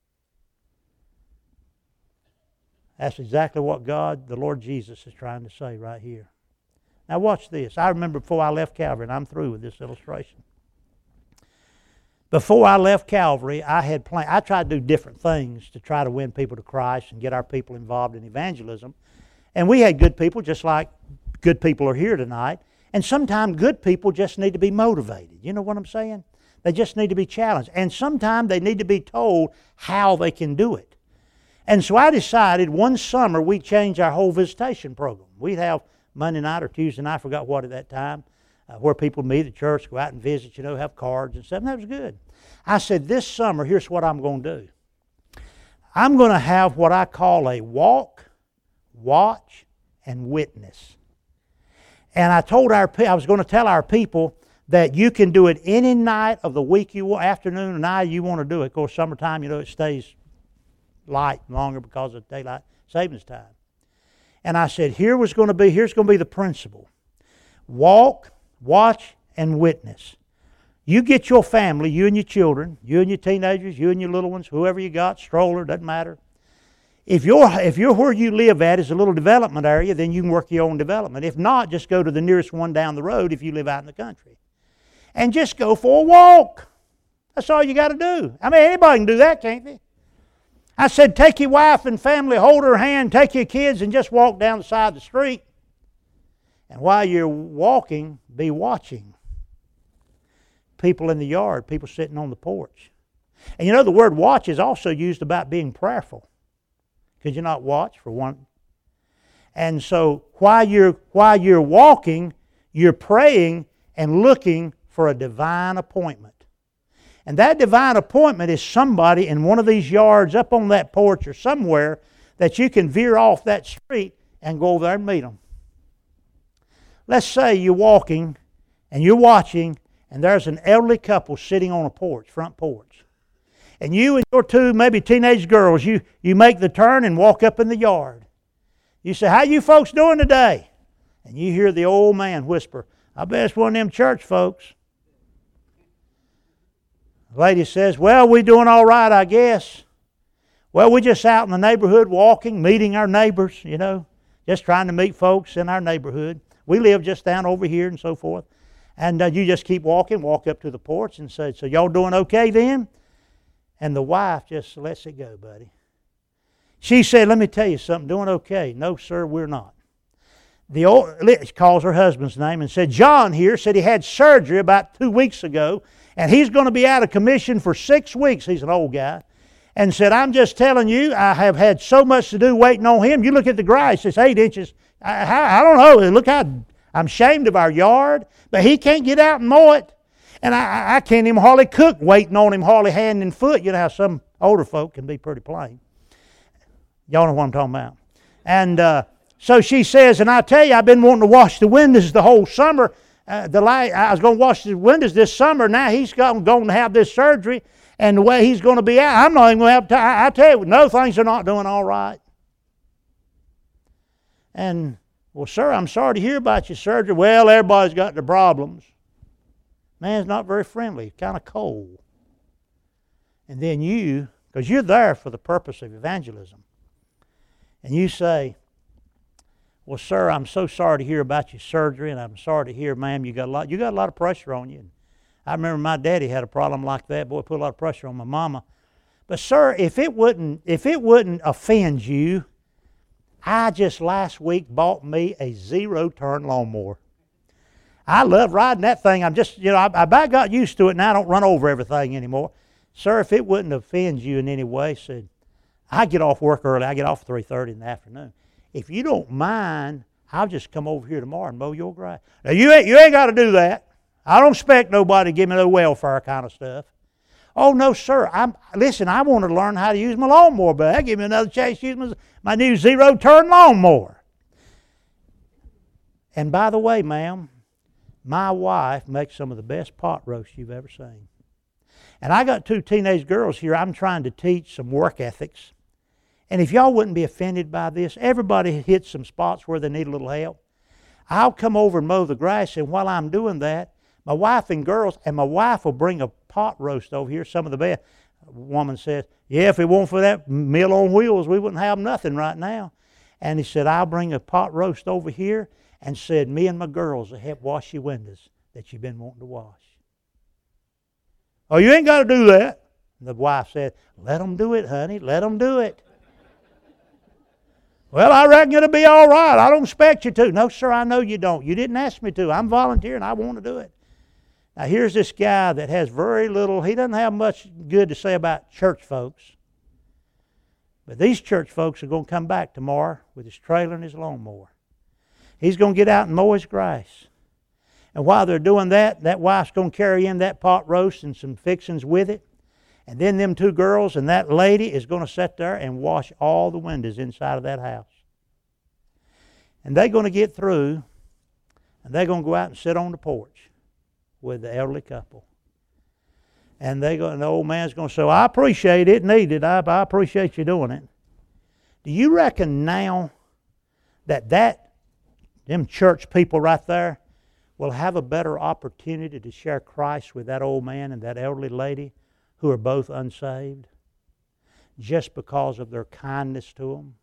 Speaker 1: That's exactly what God, the Lord Jesus, is trying to say right here. Now, watch this. I remember before I left Calvary, and I'm through with this illustration. Before I left Calvary, I had planned, I tried to do different things to try to win people to Christ and get our people involved in evangelism. And we had good people, just like good people are here tonight. And sometimes good people just need to be motivated. You know what I'm saying? They just need to be challenged. And sometimes they need to be told how they can do it. And so I decided one summer we'd change our whole visitation program. We'd have Monday night or Tuesday night, I forgot what at that time, uh, where people meet at church, go out and visit, you know, have cards and stuff. And that was good. I said, this summer, here's what I'm going to do. I'm going to have what I call a walk, watch, and witness. And I told our I was going to tell our people that you can do it any night of the week you want, afternoon or night you want to do it. Of course, summertime, you know, it stays light longer because of daylight savings time. And I said, here was going to be, here's going to be the principle. Walk, watch, and witness. You get your family, you and your children, you and your teenagers, you and your little ones, whoever you got, stroller, doesn't matter. if you're, if you're where you live at is a little development area, then you can work your own development. If not, just go to the nearest one down the road if you live out in the country. And just go for a walk. That's all you got to do. I mean, anybody can do that, can't they? I said, take your wife and family, hold her hand, take your kids, and just walk down the side of the street. And while you're walking, be watching. People in the yard, people sitting on the porch. And you know, the word watch is also used about being prayerful. Could you not watch for one? And so while you're, while you're walking, you're praying and looking for a divine appointment. And that divine appointment is somebody in one of these yards up on that porch or somewhere that you can veer off that street and go over there and meet them. Let's say you're walking and you're watching, and there's an elderly couple sitting on a porch, front porch and you and your two maybe teenage girls, you, you make the turn and walk up in the yard. You say, How you folks doing today? And you hear the old man whisper, I bet it's one of them church folks. Lady says, Well, we're doing all right, I guess. Well, we're just out in the neighborhood walking, meeting our neighbors, you know, just trying to meet folks in our neighborhood. We live just down over here and so forth. And uh, you just keep walking, walk up to the porch and say, So y'all doing okay then? And the wife just lets it go, buddy. She said, Let me tell you something, doing okay. No, sir, we're not. The old, calls her husband's name and said, John here said he had surgery about two weeks ago, and he's going to be out of commission for six weeks. He's an old guy. And said, I'm just telling you, I have had so much to do waiting on him. You look at the grass, it's eight inches. I, I don't know. Look how I'm ashamed of our yard, but he can't get out and mow it. And I, I can't even hardly cook waiting on him, hardly hand and foot. You know how some older folk can be pretty plain. Y'all know what I'm talking about. And uh, so she says, and I tell you, I've been wanting to wash the windows the whole summer. Uh, the light, I was going to wash the windows this summer. Now he's going to have this surgery, and the way he's going to be out, I'm not even going to have time. I tell you, no, things are not doing all right. And, well, sir, I'm sorry to hear about your surgery. Well, everybody's got their problems. Man's not very friendly, kind of cold. And then you, because you're there for the purpose of evangelism, and you say, Well, sir, I'm so sorry to hear about your surgery, and I'm sorry to hear, ma'am, you got a lot, you got a lot of pressure on you. I remember my daddy had a problem like that. Boy, put a lot of pressure on my mama. But sir, if it wouldn't, if it wouldn't offend you, I just last week bought me a zero turn lawnmower. I love riding that thing. I'm just, you know, I, I about got used to it and I don't run over everything anymore. Sir, if it wouldn't offend you in any way, said, I get off work early. I get off 3.30 in the afternoon. If you don't mind, I'll just come over here tomorrow and mow your grass. Now, you ain't, you ain't got to do that. I don't expect nobody to give me no welfare kind of stuff. Oh, no, sir. I'm, listen, I want to learn how to use my lawnmower, but give me another chance to use my, my new zero-turn lawnmower. And by the way, ma'am, my wife makes some of the best pot roast you've ever seen. And I got two teenage girls here I'm trying to teach some work ethics. And if y'all wouldn't be offended by this, everybody hits some spots where they need a little help. I'll come over and mow the grass, and while I'm doing that, my wife and girls, and my wife will bring a pot roast over here, some of the best. woman says, Yeah, if it weren't for that Meals on Wheels, we wouldn't have nothing right now. And he said, I'll bring a pot roast over here and said, Me and my girls will help wash your windows that you've been wanting to wash. Oh, you ain't got to do that. The wife said, Let them do it, honey. Let them do it. Well, I reckon it'll be all right. I don't expect you to. No, sir, I know you don't. You didn't ask me to. I'm volunteering. I want to do it. Now, here's this guy that has very little, he doesn't have much good to say about church folks. But these church folks are going to come back tomorrow with his trailer and his lawnmower. He's going to get out and mow his grass. And while they're doing that, that wife's going to carry in that pot roast and some fixings with it. And then them two girls and that lady is going to sit there and wash all the windows inside of that house. And they're going to get through and they're going to go out and sit on the porch with the elderly couple. And they go, and the old man's going to say, I appreciate it, needed. I, I appreciate you doing it. Do you reckon now that that them church people right there will have a better opportunity to share Christ with that old man and that elderly lady who are both unsaved. just because of their kindness to them.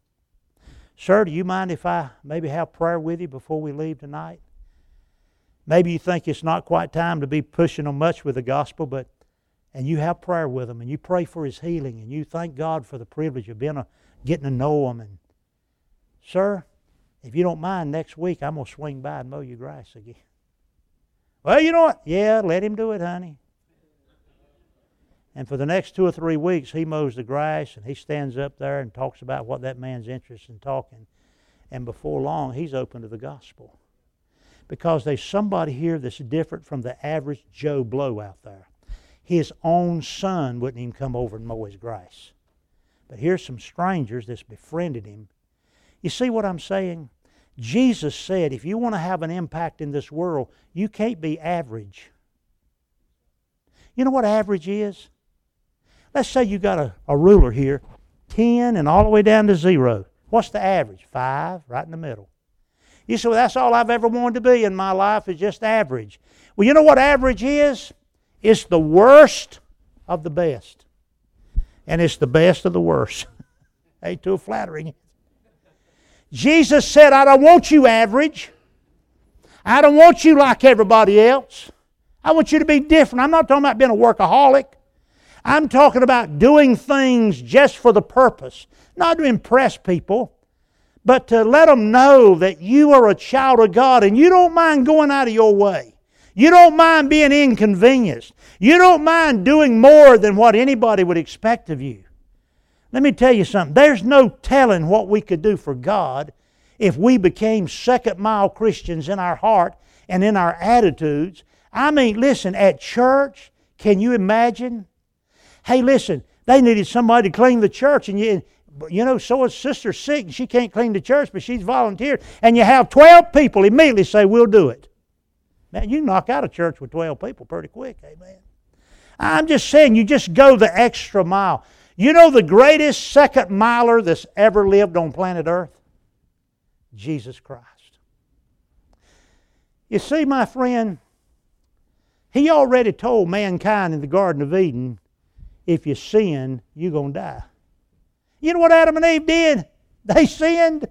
Speaker 1: Sir, do you mind if I maybe have prayer with you before we leave tonight? Maybe you think it's not quite time to be pushing them much with the gospel, but and you have prayer with them and you pray for his healing and you thank God for the privilege of being a, getting to know him. And sir, if you don't mind, next week I'm gonna swing by and mow your grass again. Well, you know what? Yeah, let him do it, honey. And for the next two or three weeks, he mows the grass and he stands up there and talks about what that man's interested in talking. And before long, he's open to the gospel. Because there's somebody here that's different from the average Joe Blow out there. His own son wouldn't even come over and mow his grass. But here's some strangers that's befriended him. You see what I'm saying? Jesus said, if you want to have an impact in this world, you can't be average. You know what average is? Let's say you got a, a ruler here, 10 and all the way down to zero. What's the average? Five, right in the middle. You say, well, that's all I've ever wanted to be in my life is just average. Well, you know what average is? It's the worst of the best. And it's the best of the worst. Ain't too flattering. Jesus said, I don't want you average. I don't want you like everybody else. I want you to be different. I'm not talking about being a workaholic. I'm talking about doing things just for the purpose, not to impress people, but to let them know that you are a child of God and you don't mind going out of your way. You don't mind being inconvenienced. You don't mind doing more than what anybody would expect of you. Let me tell you something. There's no telling what we could do for God if we became second mile Christians in our heart and in our attitudes. I mean, listen, at church, can you imagine Hey, listen, they needed somebody to clean the church, and you, you know, so is sister sick, and she can't clean the church, but she's volunteered. And you have 12 people immediately say, We'll do it. Man, you knock out a church with 12 people pretty quick, amen. I'm just saying, you just go the extra mile. You know the greatest second miler that's ever lived on planet Earth? Jesus Christ. You see, my friend, He already told mankind in the Garden of Eden if you sin, you're going to die. You know what Adam and Eve did? They sinned.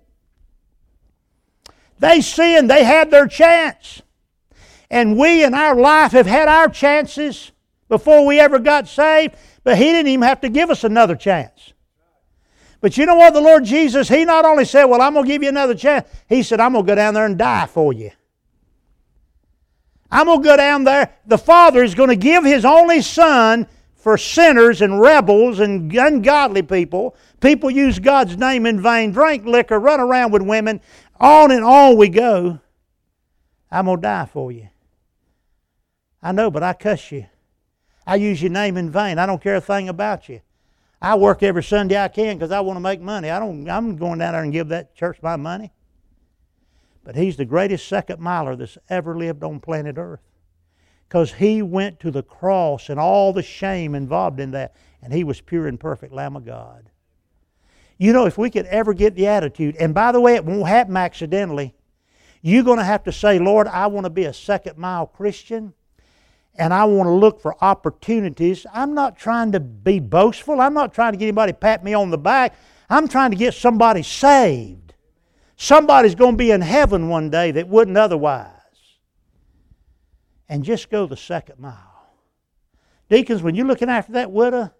Speaker 1: They sinned. They had their chance. And we in our life have had our chances before we ever got saved, but He didn't even have to give us another chance. But you know what? The Lord Jesus, He not only said, Well, I'm going to give you another chance, He said, I'm going to go down there and die for you. I'm going to go down there. The Father is going to give His only Son for sinners and rebels and ungodly people. People use God's name in vain, drink liquor, run around with women. On and on we go. I'm going to die for you. I know, but I cuss you. I use your name in vain. I don't care a thing about you. I work every Sunday I can because I want to make money. I don't, I'm going down there and give that church my money. But he's the greatest second miler that's ever lived on planet Earth because he went to the cross and all the shame involved in that, and he was pure and perfect Lamb of God. You know, if we could ever get the attitude, and by the way, it won't happen accidentally, you're going to have to say, Lord, I want to be a second mile Christian and I want to look for opportunities. I'm not trying to be boastful. I'm not trying to get anybody to pat me on the back. I'm trying to get somebody saved. Somebody's going to be in heaven one day that wouldn't otherwise and just go the second mile. Deacons, when you're looking after that widow,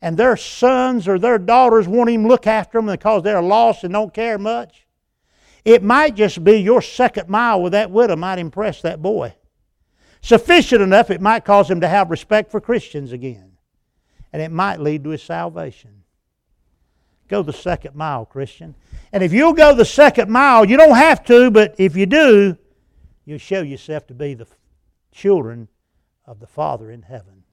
Speaker 1: and their sons or their daughters won't even look after them because they're lost and don't care much, it might just be your second mile with that widow might impress that boy. Sufficient enough, it might cause him to have respect for Christians again. And it might lead to his salvation. Go the second mile, Christian. And if you'll go the second mile, you don't have to, but if you do, you'll show yourself to be the children of the Father in heaven.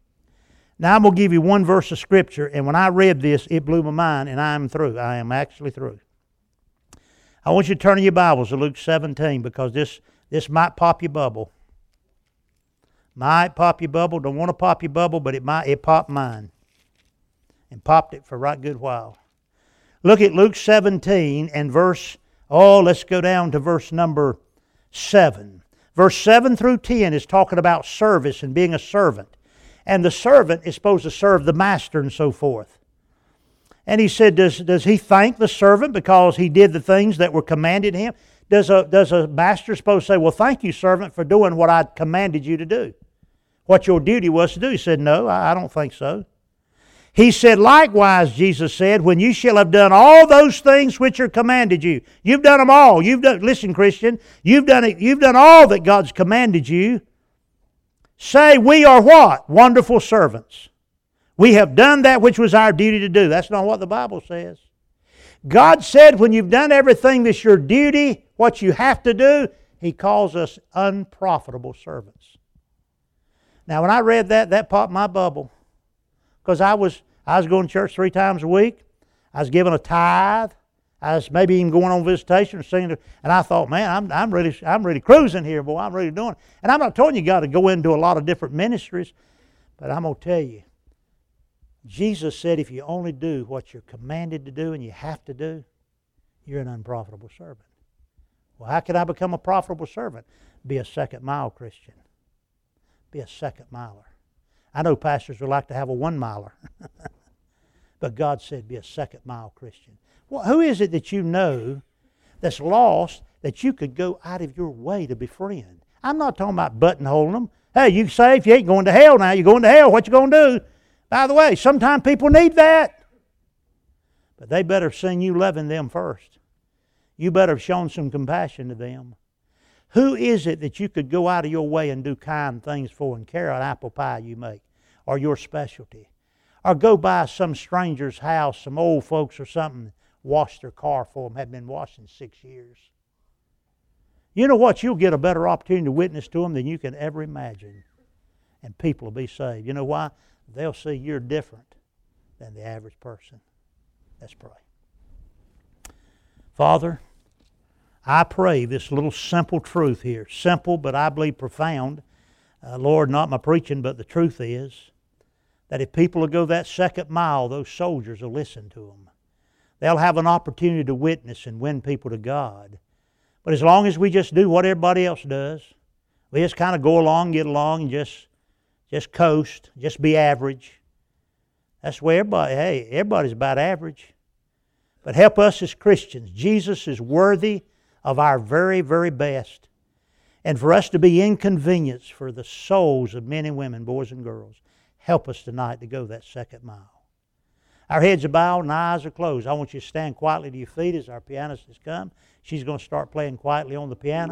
Speaker 1: Now, I'm going to give you one verse of Scripture, and when I read this, it blew my mind, and I am through. I am actually through. I want you to turn in your Bibles to Luke 17 because this, this might pop your bubble. Might pop your bubble. Don't want to pop your bubble, but it might it popped mine. And popped it for a right good while. Look at Luke 17 and verse, oh, let's go down to verse number 7. Verse 7 through 10 is talking about service and being a servant. And the servant is supposed to serve the master and so forth. And he said, does, does he thank the servant because he did the things that were commanded him? Does a, does a master supposed to say, Well, thank you, servant, for doing what I commanded you to do? What your duty was to do? He said, No, I, I don't think so. He said, Likewise, Jesus said, when you shall have done all those things which are commanded you. You've done them all. You've done listen, Christian, you've done it, you've done all that God's commanded you. Say, we are what? Wonderful servants. We have done that which was our duty to do. That's not what the Bible says. God said, when you've done everything that's your duty, what you have to do, He calls us unprofitable servants. Now, when I read that, that popped my bubble because I was I was going to church three times a week. I was giving a tithe. I was maybe even going on visitation or singing, and I thought, man, I'm, I'm really I'm really cruising here, boy. I'm really doing it. And I'm not telling you, you got to go into a lot of different ministries, but I'm gonna tell you, Jesus said, if you only do what you're commanded to do and you have to do, you're an unprofitable servant. Well, how can I become a profitable servant? Be a second mile Christian. Be a second miler. I know pastors would like to have a one miler, but God said, be a second mile Christian. Well, who is it that you know that's lost that you could go out of your way to befriend? I'm not talking about buttonholing them. Hey, you saved, you ain't going to hell now. You're going to hell. What you going to do? By the way, sometimes people need that. But they better seen you loving them first. You better have shown some compassion to them. Who is it that you could go out of your way and do kind things for and carry an apple pie you make or your specialty? Or go by some stranger's house, some old folks or something, wash their car for them, have been washing six years. You know what? You'll get a better opportunity to witness to them than you can ever imagine. And people will be saved. You know why? they'll see you're different than the average person. Let's pray. Father, I pray this little simple truth here, simple but I believe profound. Uh, Lord, not my preaching, but the truth is that if people will go that second mile, those soldiers will listen to them. They'll have an opportunity to witness and win people to God. But as long as we just do what everybody else does, we just kind of go along, get along, and just just coast, just be average. That's where everybody, hey, everybody's about average. But help us as Christians. Jesus is worthy of our very, very best. And for us to be inconvenienced for the souls of men and women, boys and girls, help us tonight to go that second mile. Our heads are bowed and eyes are closed. I want you to stand quietly to your feet as our pianist has come. She's going to start playing quietly on the piano.